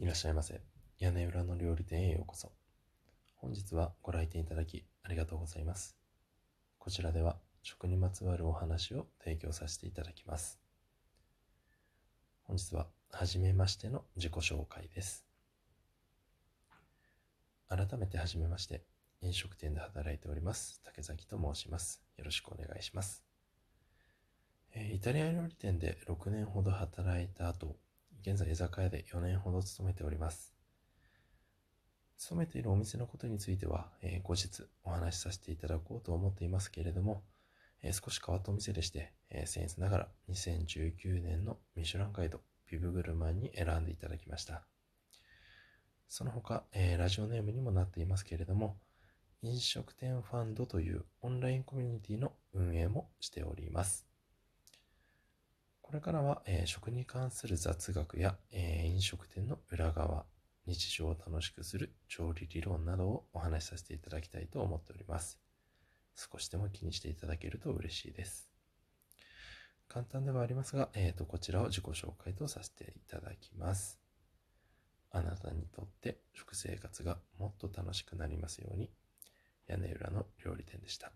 いらっしゃいませ。屋根裏の料理店へようこそ。本日はご来店いただきありがとうございます。こちらでは食にまつわるお話を提供させていただきます。本日は初めましての自己紹介です。改めて初めまして、飲食店で働いております、竹崎と申します。よろしくお願いします。イタリア料理店で6年ほど働いた後、現在居酒屋で4年ほど勤めております。勤めているお店のことについては、えー、後日お話しさせていただこうと思っていますけれども、えー、少し変わったお店でして、えー、僭越ながら2019年のミシュランガイドビブグルマンに選んでいただきました。その他、えー、ラジオネームにもなっていますけれども、飲食店ファンドというオンラインコミュニティの運営もしております。これからは、えー、食に関する雑学や、えー、飲食店の裏側、日常を楽しくする調理理論などをお話しさせていただきたいと思っております。少しでも気にしていただけると嬉しいです。簡単ではありますが、えーと、こちらを自己紹介とさせていただきます。あなたにとって食生活がもっと楽しくなりますように、屋根裏の料理店でした。